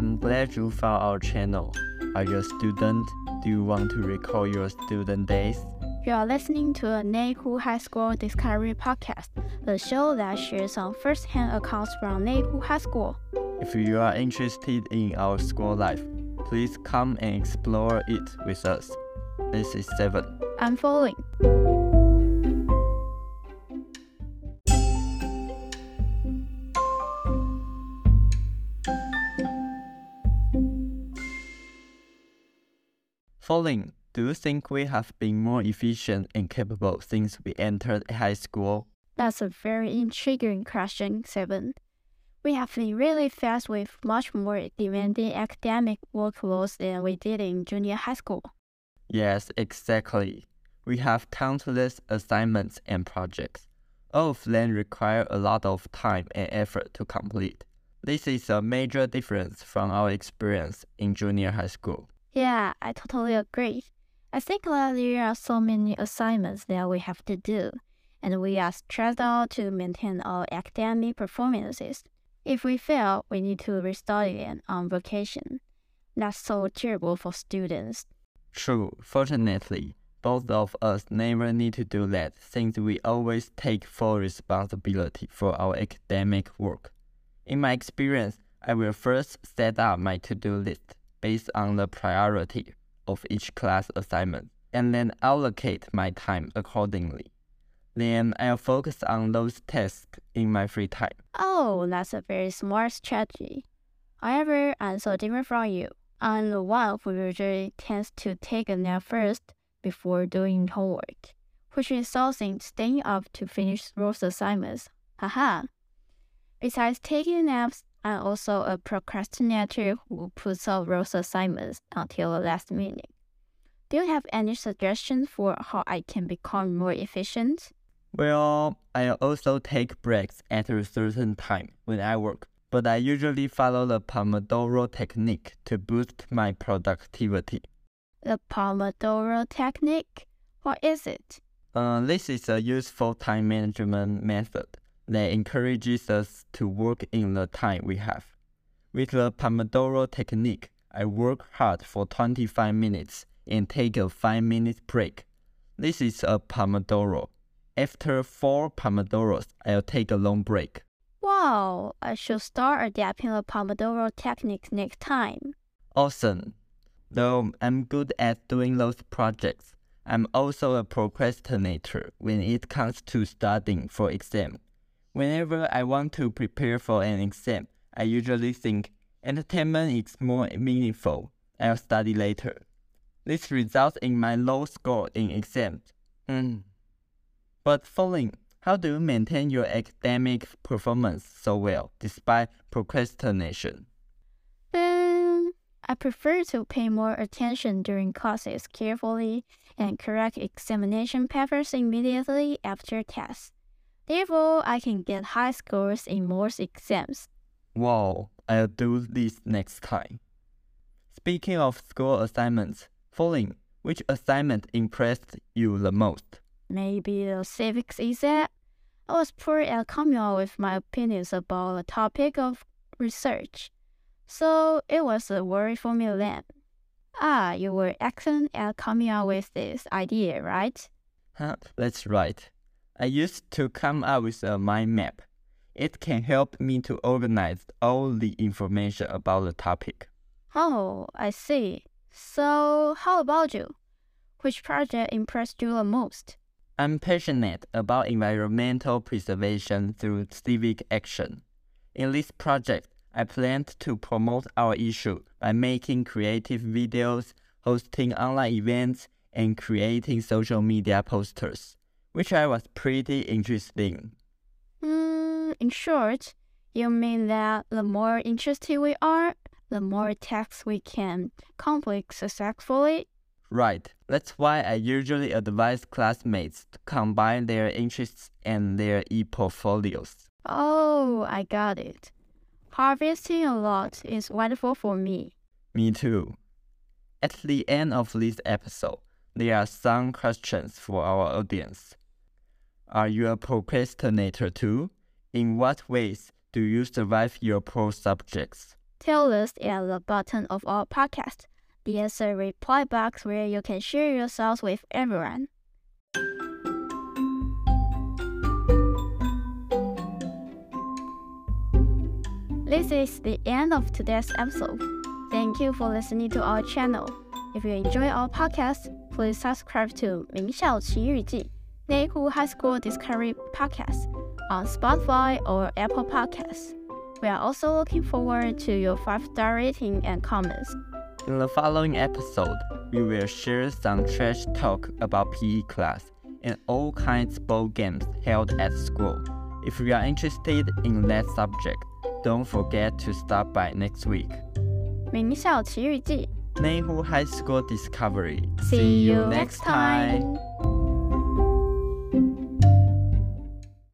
I'm glad you found our channel. Are you a student? Do you want to recall your student days? You are listening to a Neihu High School Discovery Podcast, the show that shares some first-hand accounts from Neihu High School. If you are interested in our school life, please come and explore it with us. This is Seven. I'm following. Falling, do you think we have been more efficient and capable since we entered high school? That's a very intriguing question, Seven. We have been really fast with much more demanding academic workloads than we did in junior high school. Yes, exactly. We have countless assignments and projects. All of them require a lot of time and effort to complete. This is a major difference from our experience in junior high school. Yeah, I totally agree. I think that there are so many assignments that we have to do, and we are stressed out to maintain our academic performances. If we fail, we need to restudy it on vacation. That's so terrible for students. True, fortunately, both of us never need to do that since we always take full responsibility for our academic work. In my experience, I will first set up my to do list based on the priority of each class assignment and then allocate my time accordingly. Then I'll focus on those tasks in my free time. Oh, that's a very smart strategy. However, I'm so different from you. I'm the one who usually tends to take a nap first before doing homework, which results in staying up to finish those assignments. Haha. Besides taking naps, I'm also a procrastinator who puts off those assignments until the last minute. Do you have any suggestions for how I can become more efficient? Well, I also take breaks at a certain time when I work, but I usually follow the Pomodoro technique to boost my productivity. The Pomodoro technique? What is it? Uh, this is a useful time management method that encourages us to work in the time we have. With the Pomodoro technique, I work hard for 25 minutes and take a 5 minute break. This is a Pomodoro. After 4 Pomodoros, I'll take a long break. Wow, I should start adapting the Pomodoro technique next time. Awesome. Though I'm good at doing those projects, I'm also a procrastinator when it comes to studying for exam. Whenever I want to prepare for an exam, I usually think entertainment is more meaningful. I'll study later. This results in my low score in exams. Hmm. But following, how do you maintain your academic performance so well despite procrastination? Then I prefer to pay more attention during classes carefully and correct examination papers immediately after tests. Therefore, I can get high scores in most exams. Wow, I'll do this next time. Speaking of school assignments, following, which assignment impressed you the most? Maybe the civics exam? I was poor at coming up with my opinions about the topic of research. So it was a worry for me then. Ah, you were excellent at coming up with this idea, right? Huh, that's right. I used to come up with a mind map. It can help me to organize all the information about the topic. Oh, I see. So, how about you? Which project impressed you the most? I'm passionate about environmental preservation through civic action. In this project, I planned to promote our issue by making creative videos, hosting online events, and creating social media posters which I was pretty interested in. Mm, in short, you mean that the more interested we are, the more tasks we can complete successfully? Right. That's why I usually advise classmates to combine their interests and their e-portfolios. Oh, I got it. Harvesting a lot is wonderful for me. Me too. At the end of this episode, there are some questions for our audience. Are you a procrastinator too? In what ways do you survive your pro subjects? Tell us at the bottom of our podcast. There's a reply box where you can share your thoughts with everyone. This is the end of today's episode. Thank you for listening to our channel. If you enjoy our podcast, please subscribe to 名校奇遇记。Neihu High School Discovery Podcast on Spotify or Apple Podcasts. We are also looking forward to your 5-star rating and comments. In the following episode, we will share some trash talk about PE class and all kinds of board games held at school. If you are interested in that subject, don't forget to stop by next week. 名校奇遇记 Neihu High School Discovery. See you next time.